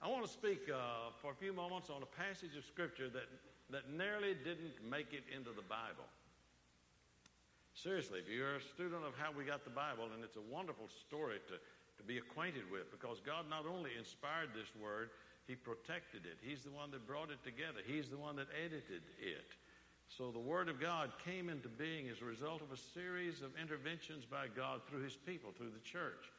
I want to speak uh, for a few moments on a passage of Scripture that, that nearly didn't make it into the Bible. Seriously, if you're a student of how we got the Bible, and it's a wonderful story to, to be acquainted with because God not only inspired this word, He protected it. He's the one that brought it together, He's the one that edited it. So the Word of God came into being as a result of a series of interventions by God through His people, through the church.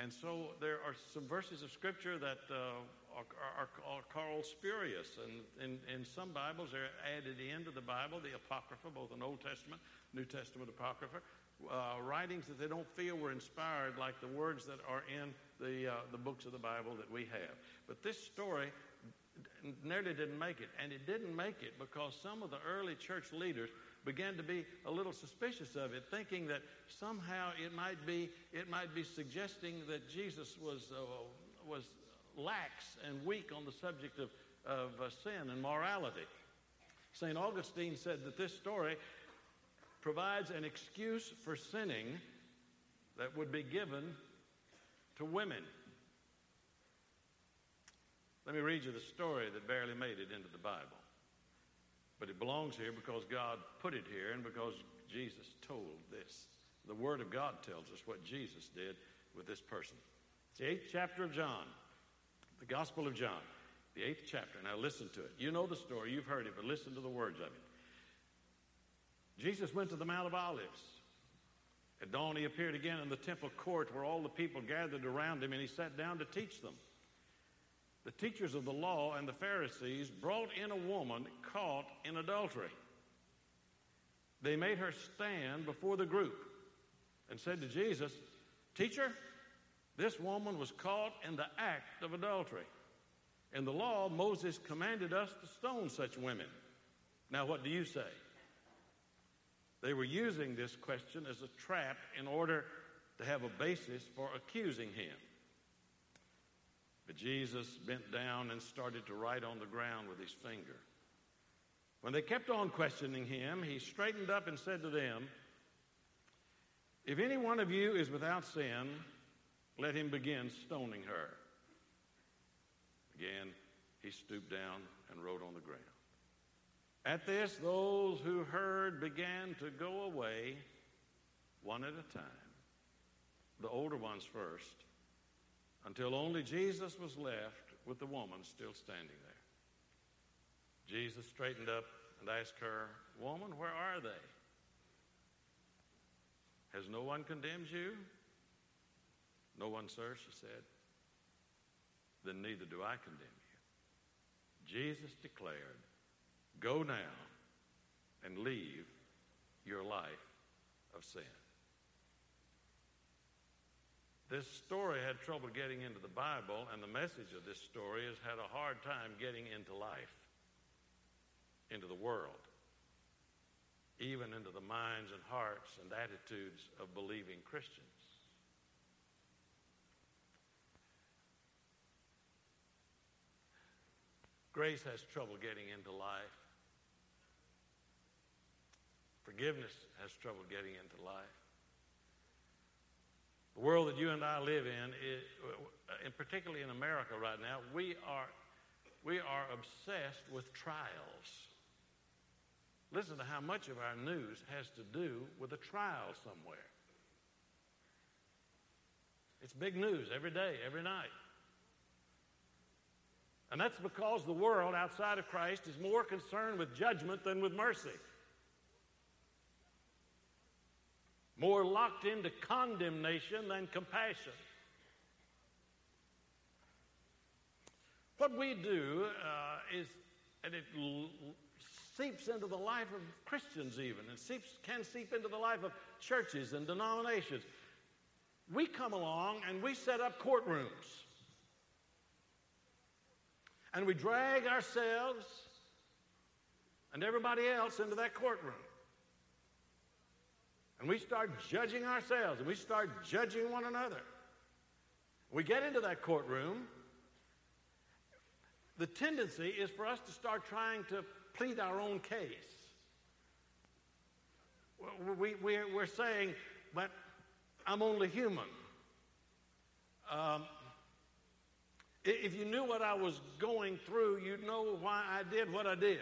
And so there are some verses of Scripture that uh, are, are, are, called spurious. And in, in some Bibles, they're added into the Bible, the Apocrypha, both an Old Testament, New Testament Apocrypha, uh, writings that they don't feel were inspired like the words that are in the, uh, the books of the Bible that we have. But this story nearly didn't make it. And it didn't make it because some of the early church leaders began to be a little suspicious of it, thinking that somehow it might be, it might be suggesting that Jesus was, uh, was lax and weak on the subject of, of uh, sin and morality. St. Augustine said that this story provides an excuse for sinning that would be given to women. Let me read you the story that barely made it into the Bible. But it belongs here because God put it here and because Jesus told this. The Word of God tells us what Jesus did with this person. It's the eighth chapter of John, the Gospel of John, the eighth chapter. Now listen to it. You know the story, you've heard it, but listen to the words of it. Jesus went to the Mount of Olives. At dawn, he appeared again in the temple court where all the people gathered around him, and he sat down to teach them the teachers of the law and the Pharisees brought in a woman caught in adultery. They made her stand before the group and said to Jesus, Teacher, this woman was caught in the act of adultery. In the law, Moses commanded us to stone such women. Now, what do you say? They were using this question as a trap in order to have a basis for accusing him. But Jesus bent down and started to write on the ground with his finger. When they kept on questioning him, he straightened up and said to them, If any one of you is without sin, let him begin stoning her. Again, he stooped down and wrote on the ground. At this, those who heard began to go away one at a time, the older ones first until only Jesus was left with the woman still standing there. Jesus straightened up and asked her, Woman, where are they? Has no one condemned you? No one, sir, she said. Then neither do I condemn you. Jesus declared, Go now and leave your life of sin. This story had trouble getting into the Bible, and the message of this story has had a hard time getting into life, into the world, even into the minds and hearts and attitudes of believing Christians. Grace has trouble getting into life. Forgiveness has trouble getting into life. The world that you and I live in, and particularly in America right now, we are, we are obsessed with trials. Listen to how much of our news has to do with a trial somewhere. It's big news every day, every night. And that's because the world outside of Christ is more concerned with judgment than with mercy. More locked into condemnation than compassion. What we do uh, is, and it l- seeps into the life of Christians even, and seeps, can seep into the life of churches and denominations. We come along and we set up courtrooms. And we drag ourselves and everybody else into that courtroom. And we start judging ourselves and we start judging one another. We get into that courtroom. The tendency is for us to start trying to plead our own case. We, we, we're saying, but I'm only human. Um, If you knew what I was going through, you'd know why I did what I did.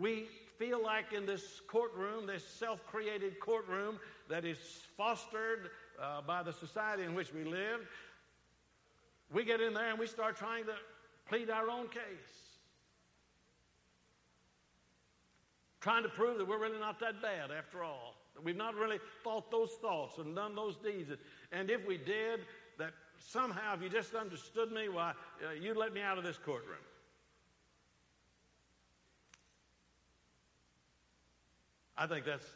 We feel like in this courtroom, this self created courtroom that is fostered uh, by the society in which we live, we get in there and we start trying to plead our own case. Trying to prove that we're really not that bad after all. That we've not really thought those thoughts and done those deeds. And if we did, that somehow, if you just understood me, why, uh, you'd let me out of this courtroom. I think that's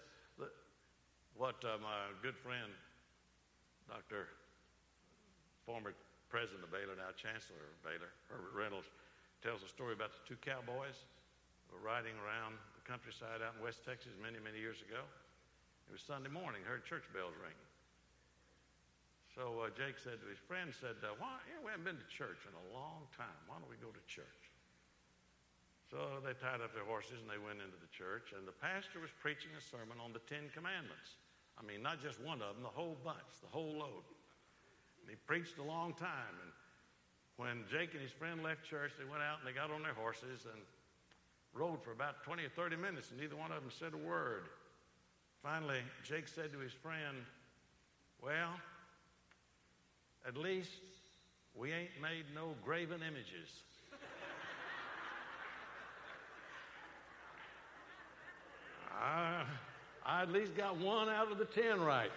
what uh, my good friend, Dr. former president of Baylor, now Chancellor of Baylor, Herbert Reynolds, tells a story about the two cowboys riding around the countryside out in West Texas many, many years ago. It was Sunday morning, heard church bells ringing. So uh, Jake said to his friend, said, uh, why, you know, we haven't been to church in a long time. Why don't we go to church? So they tied up their horses and they went into the church, and the pastor was preaching a sermon on the Ten Commandments. I mean, not just one of them, the whole bunch, the whole load. And he preached a long time. And when Jake and his friend left church, they went out and they got on their horses and rode for about 20 or 30 minutes, and neither one of them said a word. Finally, Jake said to his friend, Well, at least we ain't made no graven images. I, I at least got one out of the ten right.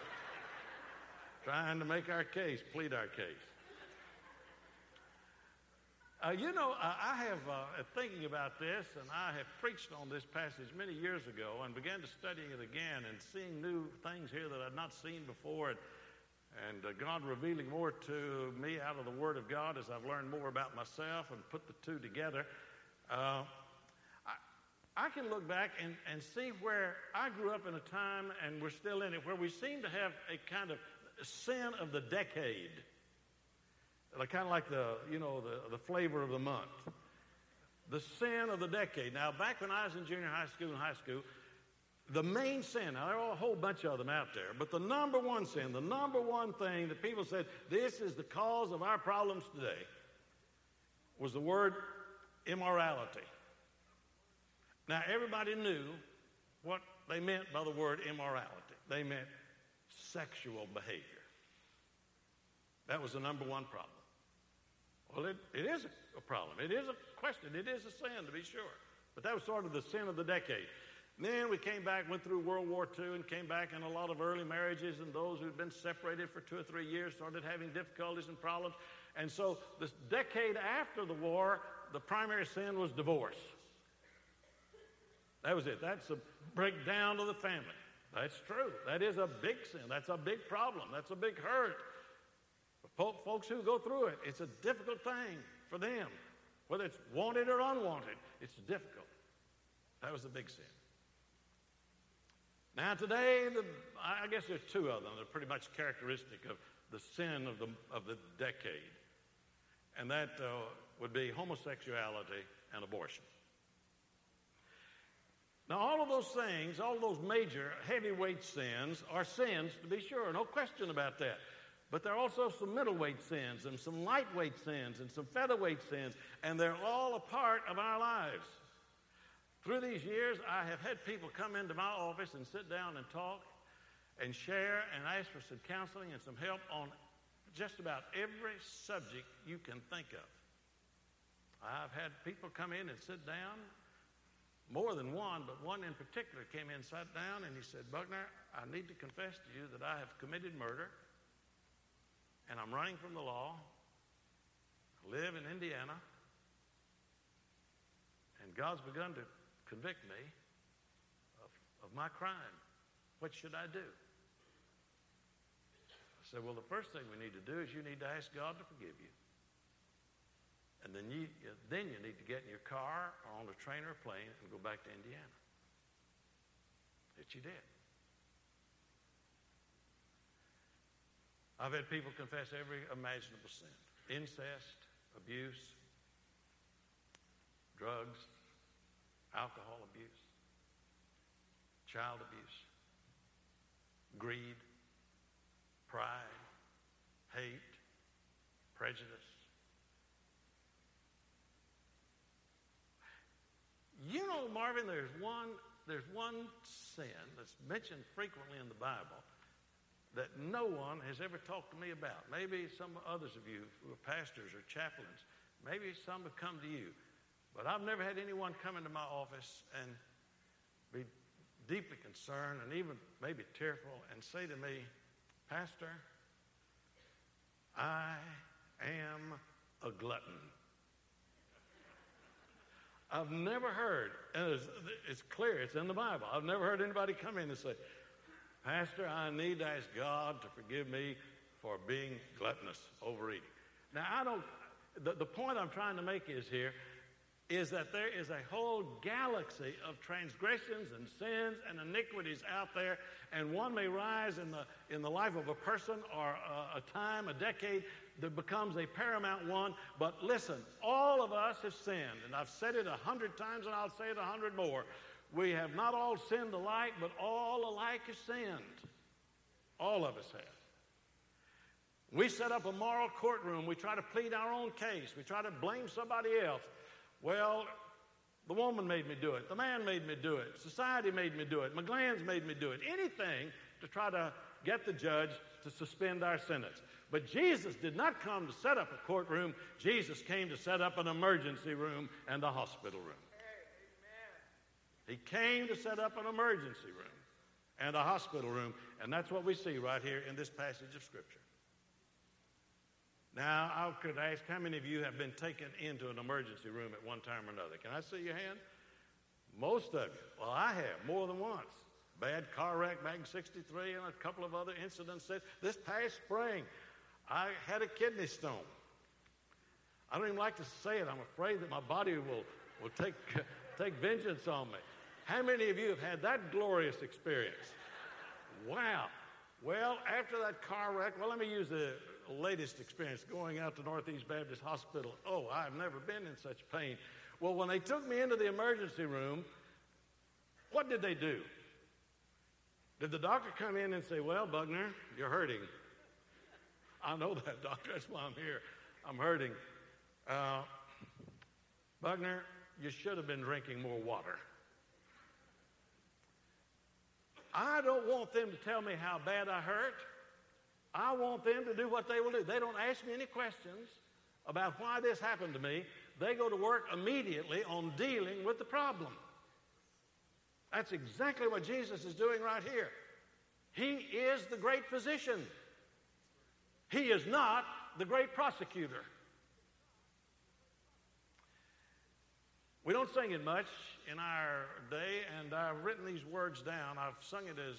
Trying to make our case, plead our case. Uh, you know, uh, I have, uh, thinking about this, and I have preached on this passage many years ago and began to studying it again and seeing new things here that I'd not seen before. And and uh, God revealing more to me out of the Word of God as I've learned more about myself and put the two together. I, I, can look back and, and see where I grew up in a time, and we're still in it, where we seem to have a kind of sin of the decade. Like, kind of like the, you know, the, the flavor of the month. The sin of the decade. Now, back when I was in junior high school and high school, the main sin, now there are a whole bunch of them out there, but the number one sin, the number one thing that people said, this is the cause of our problems today, was the word immorality. Now, everybody knew what they meant by the word immorality. They meant sexual behavior. That was the number one problem. Well, it, it is a problem. It is a question. It is a sin, to be sure. But that was sort of the sin of the decade. Then we came back, went through World War II, and came back, and a lot of early marriages and those who'd been separated for two or three years started having difficulties and problems. And so, this decade after the war, the primary sin was divorce. That was it. That's a breakdown of the family. That's true. That is a big sin. That's a big problem. That's a big hurt. For folks who go through it, it's a difficult thing for them. Whether it's wanted or unwanted, it's difficult. That was the big sin. Now, today, the, I guess there's two of them that are pretty much characteristic of the sin of the, of the decade, and that uh, would be homosexuality and abortion. Now, all of those things, all of those major heavyweight sins are sins, to be sure, no question about that. But there are also some middleweight sins and some lightweight sins and some featherweight sins, and they're all a part of our lives. Through these years, I have had people come into my office and sit down and talk and share and ask for some counseling and some help on just about every subject you can think of. I've had people come in and sit down, more than one, but one in particular came in, sat down, and he said, Buckner, I need to confess to you that I have committed murder, and I'm running from the law, I live in Indiana, and God's begun to convict me of, of my crime. What should I do? I said, Well, the first thing we need to do is you need to ask God to forgive you. And then you, then you need to get in your car or on a train or a plane and go back to Indiana. Which you did. I've had people confess every imaginable sin incest, abuse, drugs, alcohol abuse, child abuse, greed, pride, hate, prejudice. You know, Marvin, there's one, there's one sin that's mentioned frequently in the Bible that no one has ever talked to me about. Maybe some others of you who are pastors or chaplains, maybe some have come to you. But I've never had anyone come into my office and be deeply concerned and even maybe tearful and say to me, Pastor, I am a glutton. I've never heard, and it's, it's, clear, it's in the Bible. I've never heard anybody come in and say, Pastor, I need to ask God to forgive me for being gluttonous, overeating. Now, I don't, the, the point I'm trying to make is here is that there is a whole galaxy of transgressions and sins and iniquities out there, and one may rise in the, in the life of a person or a, a time, a decade, that becomes a paramount one. But listen, all of us have sinned, and I've said it a hundred times, and I'll say it a hundred more. We have not all sinned alike, but all alike have sinned. All of us have. We set up a moral courtroom. We try to plead our own case. We try to blame somebody else. Well, the woman made me do it. The man made me do it. Society made me do it. My glands made me do it. Anything to try to get the judge to suspend our sentence. But Jesus did not come to set up a courtroom. Jesus came to set up an emergency room and a hospital room. He came to set up an emergency room and a hospital room. And that's what we see right here in this passage of Scripture. Now, I could ask how many of you have been taken into an emergency room at one time or another? Can I see your hand? Most of you. Well, I have more than once. Bad car wreck back in 63 and a couple of other incidents. This past spring, I had a kidney stone. I don't even like to say it. I'm afraid that my body will, will take, take vengeance on me. How many of you have had that glorious experience? Wow. Well, after that car wreck, well, let me use the latest experience going out to Northeast Baptist Hospital. Oh, I've never been in such pain. Well, when they took me into the emergency room, what did they do? Did the doctor come in and say, Well, Buckner, you're hurting? I know that, doctor. That's why I'm here. I'm hurting. Uh, Buckner, you should have been drinking more water. I don't want them to tell me how bad I hurt. I want them to do what they will do. They don't ask me any questions about why this happened to me. They go to work immediately on dealing with the problem. That's exactly what Jesus is doing right here. He is the great physician. He is not the great prosecutor. We don't sing it much in our day, and I've written these words down. I've sung it as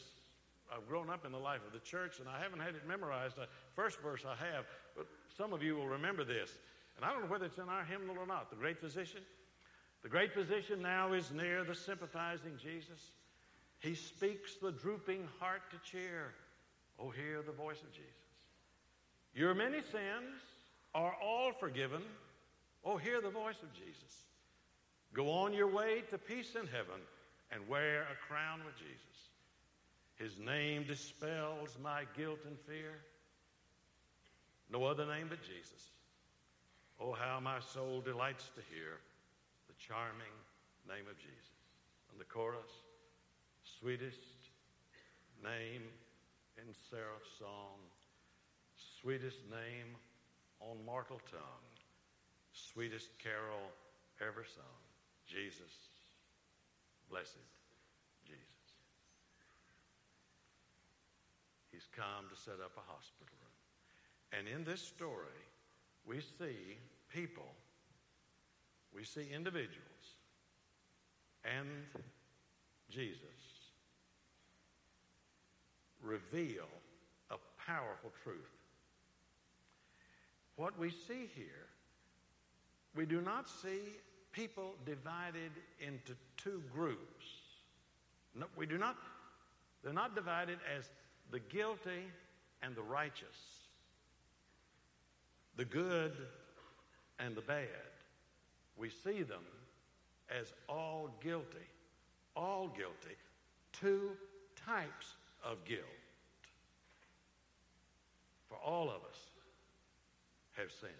I've grown up in the life of the church and I haven't had it memorized. The first verse I have, but some of you will remember this. And I don't know whether it's in our hymnal or not. The great physician. The great physician now is near the sympathizing Jesus. He speaks the drooping heart to cheer. Oh, hear the voice of Jesus. Your many sins are all forgiven. Oh, hear the voice of Jesus. Go on your way to peace in heaven and wear a crown with Jesus. His name dispels my guilt and fear. No other name but Jesus. Oh, how my soul delights to hear the charming name of Jesus. And the chorus, sweetest name in seraph's song, sweetest name on mortal tongue, sweetest carol ever sung, Jesus, blessed Jesus. He's come to set up a hospital room. And in this story, we see people, we see individuals, and Jesus reveal a powerful truth. What we see here, we do not see people divided into two groups. No, we do not, they're not divided as the guilty and the righteous, the good and the bad. We see them as all guilty, all guilty, two types of guilt. For all of us have sinned.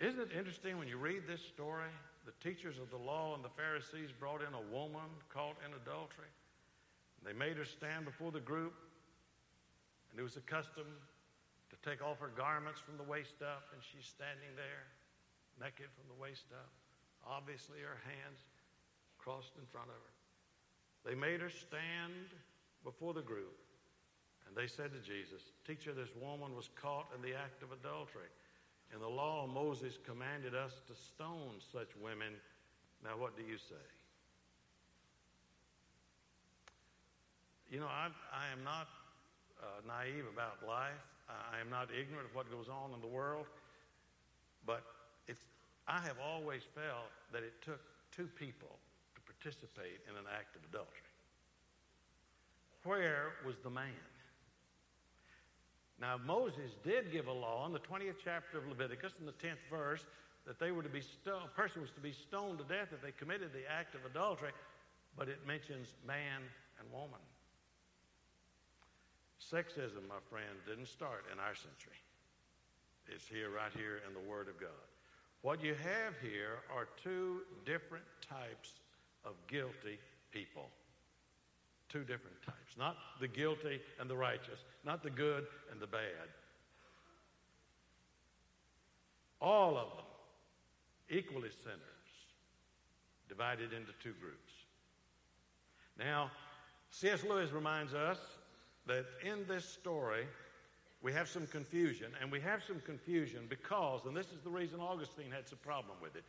Isn't it interesting when you read this story? The teachers of the law and the Pharisees brought in a woman caught in adultery. They made her stand before the group, and it was a custom to take off her garments from the waist up, and she's standing there, naked from the waist up. Obviously, her hands crossed in front of her. They made her stand before the group, and they said to Jesus, Teacher, this woman was caught in the act of adultery. In the law, of Moses commanded us to stone such women. Now, what do you say? You know, I, I am not uh, naive about life. I am not ignorant of what goes on in the world. But it's, I have always felt that it took two people to participate in an act of adultery. Where was the man? Now, Moses did give a law in the 20th chapter of Leviticus, in the 10th verse, that they were to be a person was to be stoned to death if they committed the act of adultery, but it mentions man and woman. Sexism, my friend, didn't start in our century. It's here, right here in the Word of God. What you have here are two different types of guilty people. Two different types. Not the guilty and the righteous, not the good and the bad. All of them equally sinners, divided into two groups. Now, C.S. Lewis reminds us that in this story, we have some confusion, and we have some confusion because, and this is the reason Augustine had some problem with it,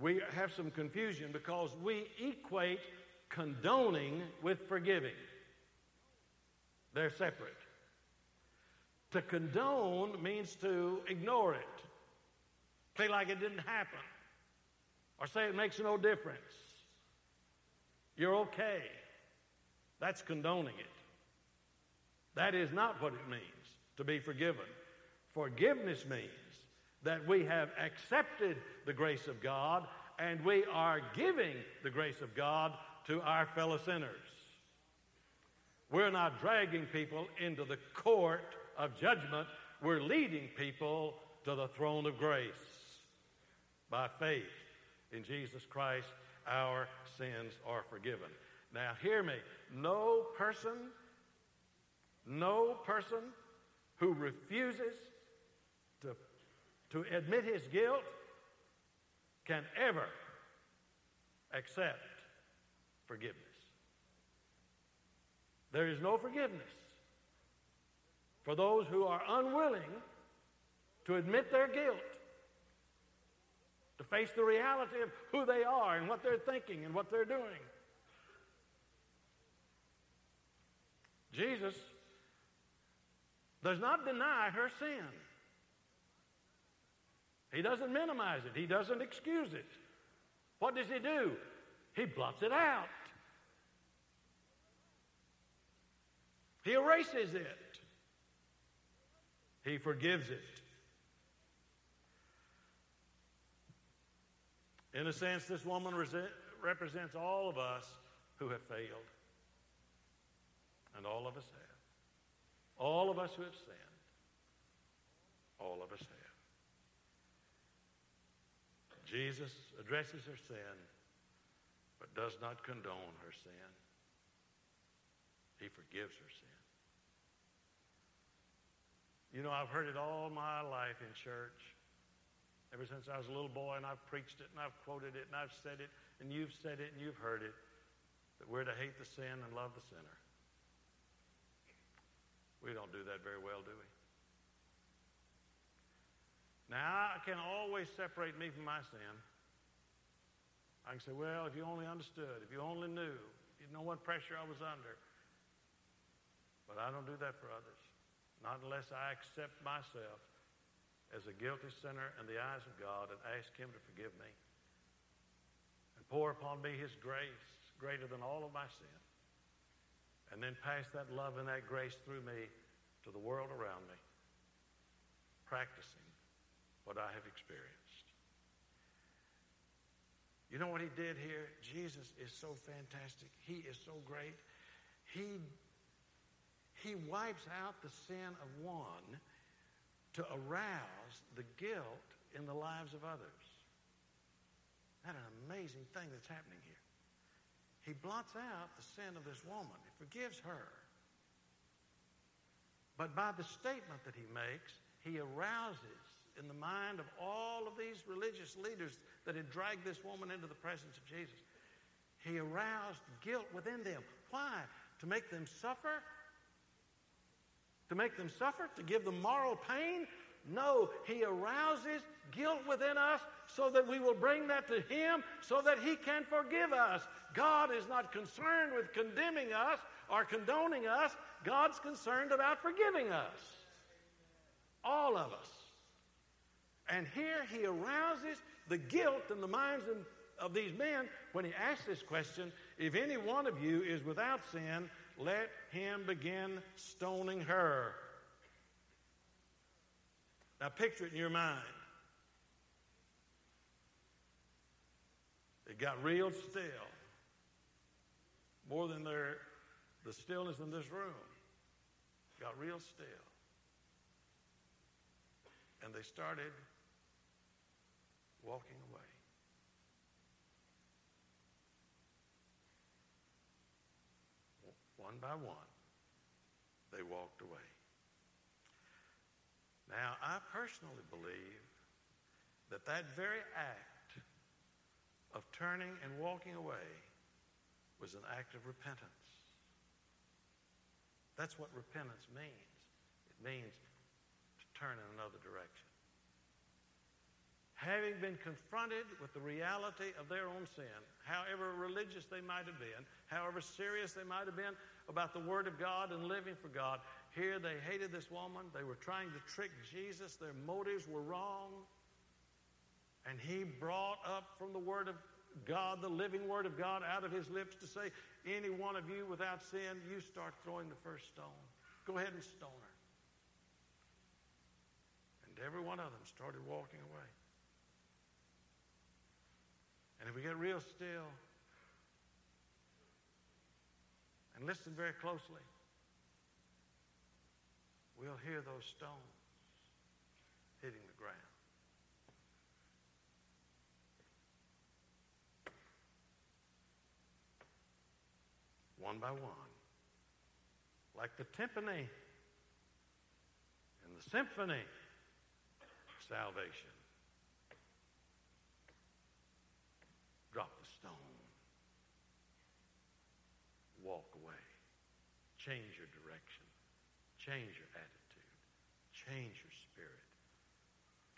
we have some confusion because we equate condoning with forgiving. They're separate. To condone means to ignore it, say like it didn't happen, or say it makes no difference. You're okay. That's condoning it. That is not what it means to be forgiven. Forgiveness means that we have accepted the grace of God and we are giving the grace of God to our fellow sinners. We're not dragging people into the court of judgment, we're leading people to the throne of grace by faith in Jesus Christ. Our sins are forgiven. Now, hear me. No person no person who refuses to, to admit his guilt can ever accept forgiveness. There is no forgiveness for those who are unwilling to admit their guilt, to face the reality of who they are and what they're thinking and what they're doing. Jesus does not deny her sin. He doesn't minimize it, he doesn't excuse it. What does he do? He blots it out. He erases it. He forgives it. In a sense, this woman represents all of us who have failed. And all of us have. All of us who have sinned, all of us have. Jesus addresses her sin, but does not condone her sin. He forgives her sin. You know, I've heard it all my life in church. Ever since I was a little boy, and I've preached it, and I've quoted it, and I've said it, and you've said it, and you've heard it, that we're to hate the sin and love the sinner. We don't do that very well, do we? Now, I can always separate me from my sin. I can say, well, if you only understood, if you only knew, you know what pressure I was under. But I don't do that for others. Not unless I accept myself as a guilty sinner in the eyes of God and ask Him to forgive me and pour upon me His grace greater than all of my sin and then pass that love and that grace through me to the world around me, practicing what I have experienced. You know what he did here? Jesus is so fantastic. He is so great. He, he wipes out the sin of one to arouse the guilt in the lives of others. That's an amazing thing that's happening here. He blots out the sin of this woman. He forgives her. But by the statement that he makes, he arouses in the mind of all of these religious leaders that had dragged this woman into the presence of Jesus. He aroused guilt within them. Why? To make them suffer? To make them suffer? To give them moral pain? No, he arouses guilt within us so that we will bring that to him so that he can forgive us. God is not concerned with condemning us or condoning us. God's concerned about forgiving us. All of us. And here he arouses the guilt in the minds of these men when he asks this question If any one of you is without sin, let him begin stoning her. Now picture it in your mind. It got real still. More than their, the stillness in this room. Got real still. And they started walking away. One by one, they walked away. Now, I personally believe that that very act of turning and walking away was an act of repentance. That's what repentance means. It means to turn in another direction having been confronted with the reality of their own sin, however religious they might have been, however serious they might have been about the Word of God and living for God, here they hated this woman. They were trying to trick Jesus. Their motives were wrong. And he brought up from the Word of God, the living Word of God, out of his lips to say, Any one of you without sin, you start throwing the first stone. Go ahead and stone her. And every one of them started walking away. And if we get real still and listen very closely, we'll hear those stones hitting the ground. One by one, like the timpani in the symphony of salvation. Change your direction. Change your attitude. Change your spirit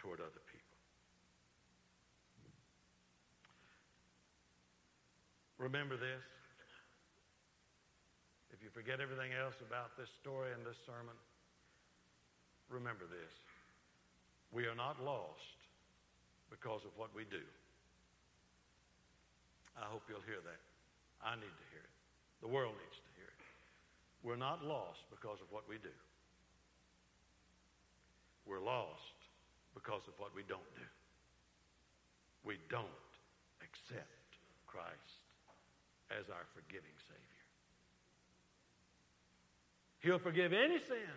toward other people. Remember this. If you forget everything else about this story and this sermon, remember this. We are not lost because of what we do. I hope you'll hear that. I need to hear it. The world needs to we're not lost because of what we do. We're lost because of what we don't do. We don't accept Christ as our forgiving Savior. He'll forgive any sin,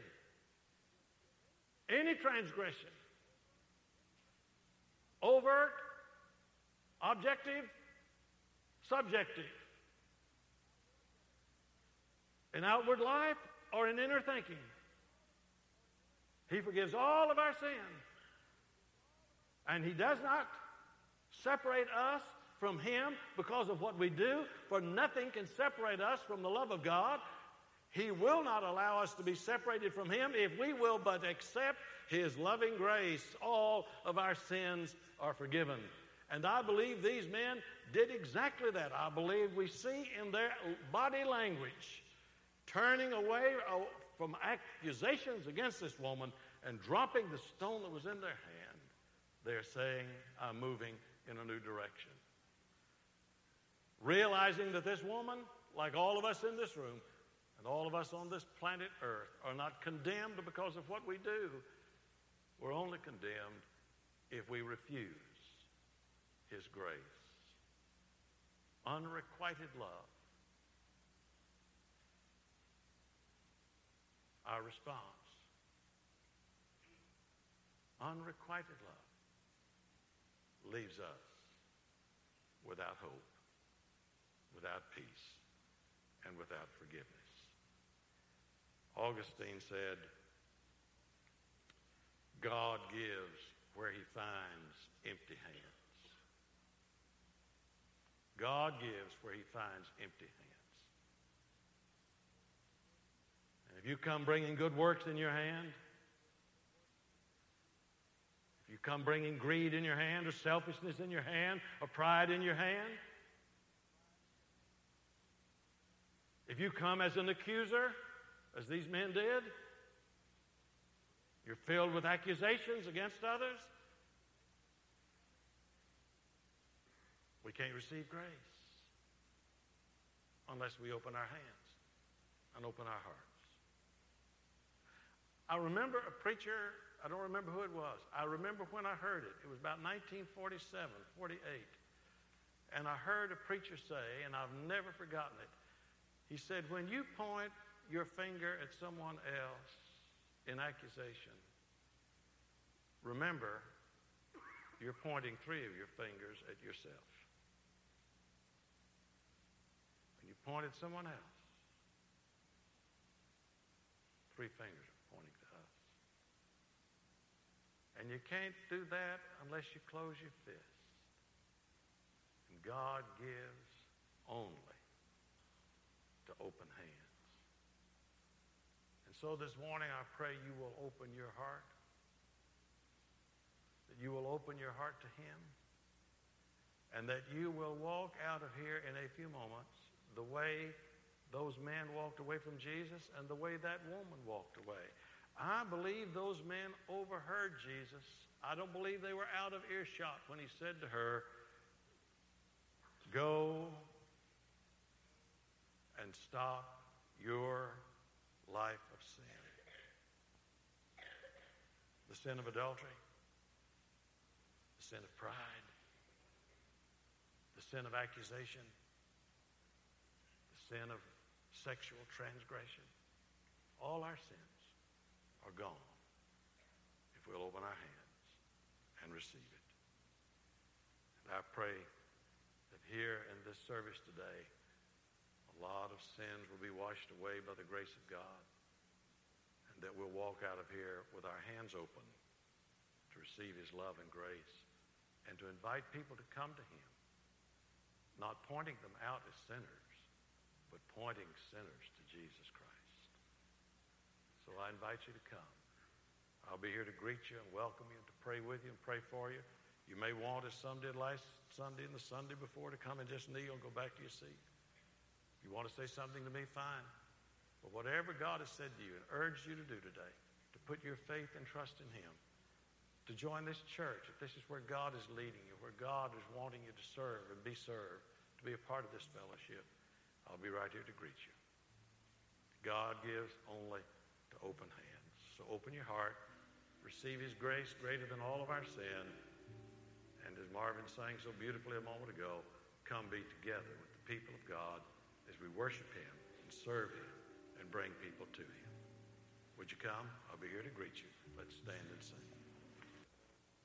any transgression, overt, objective, subjective in outward life or in inner thinking. He forgives all of our sin. And He does not separate us from Him because of what we do, for nothing can separate us from the love of God. He will not allow us to be separated from Him if we will but accept His loving grace. All of our sins are forgiven. And I believe these men did exactly that. I believe we see in their body language turning away uh, from accusations against this woman and dropping the stone that was in their hand, they're saying, I'm moving in a new direction. Realizing that this woman, like all of us in this room, and all of us on this planet Earth, are not condemned because of what we do. We're only condemned if we refuse His grace. Unrequited love our response. unrequited love, leaves us without hope, without peace, and without forgiveness. Augustine said, God gives where he finds empty hands. God gives where he finds empty hands. And if you come bringing good works in your hand, if you come bringing greed in your hand, or selfishness in your hand, or pride in your hand, if you come as an accuser, as these men did, you're filled with accusations against others, we can't receive grace unless we open our hands and open our hearts. I remember a preacher I don't remember who it was. I remember when I heard it. It was about 1947, 48. And I heard a preacher say, and I've never forgotten it. He said, When you point your finger at someone else in accusation, remember you're pointing three of your fingers at yourself. When you point at someone else, three fingers and you can't do that unless you close your fist. And God gives only to open hands. And so this morning I pray you will open your heart, that you will open your heart to Him, and that you will walk out of here in a few moments the way those men walked away from Jesus and the way that woman walked away. I believe those men overheard Jesus. I don't believe they were out of earshot when he said to her, Go and stop your life of sin. The sin of adultery, the sin of pride, the sin of accusation, the sin of sexual transgression, all our sins are gone if we'll open our hands and receive it. And I pray that here in this service today, a lot of sins will be washed away by the grace of God, and that we'll walk out of here with our hands open to receive his love and grace and to invite people to come to him, not pointing them out as sinners, but pointing sinners to Jesus Christ. So I invite you to come. I'll be here to greet you and welcome you and to pray with you and pray for you. You may want, as some did last Sunday and the Sunday before, to come and just kneel and go back to your seat. If you want to say something to me, fine. But whatever God has said to you and urged you to do today, to put your faith and trust in Him, to join this church, if this is where God is leading you, where God is wanting you to serve and be served, to be a part of this fellowship, I'll be right here to greet you. God gives only to open hands. So open your heart, receive His grace greater than all of our sin. And as Marvin sang so beautifully a moment ago, come be together with the people of God as we worship Him and serve Him and bring people to Him. Would you come? I'll be here to greet you. Let's stand and sing.